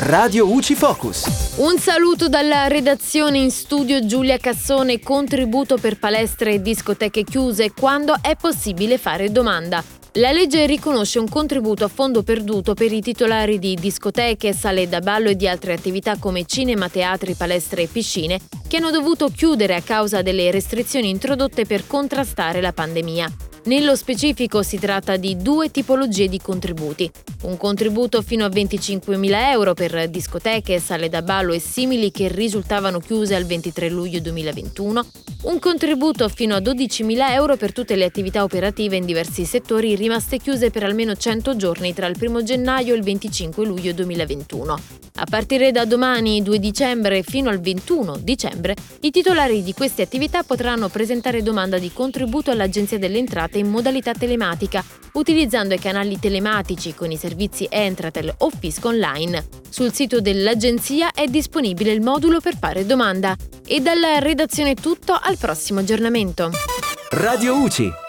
Radio UCI Focus. Un saluto dalla redazione in studio Giulia Cassone, contributo per palestre e discoteche chiuse quando è possibile fare domanda. La legge riconosce un contributo a fondo perduto per i titolari di discoteche, sale da ballo e di altre attività come cinema, teatri, palestre e piscine che hanno dovuto chiudere a causa delle restrizioni introdotte per contrastare la pandemia. Nello specifico si tratta di due tipologie di contributi. Un contributo fino a 25.000 euro per discoteche, sale da ballo e simili che risultavano chiuse al 23 luglio 2021 un contributo fino a 12.000 euro per tutte le attività operative in diversi settori rimaste chiuse per almeno 100 giorni tra il 1 gennaio e il 25 luglio 2021. A partire da domani 2 dicembre fino al 21 dicembre, i titolari di queste attività potranno presentare domanda di contributo all'Agenzia delle Entrate in modalità telematica, utilizzando i canali telematici con i servizi Entratel o Fisco Online. Sul sito dell'Agenzia è disponibile il modulo per fare domanda. E dalla redazione tutto al prossimo aggiornamento. Radio UCI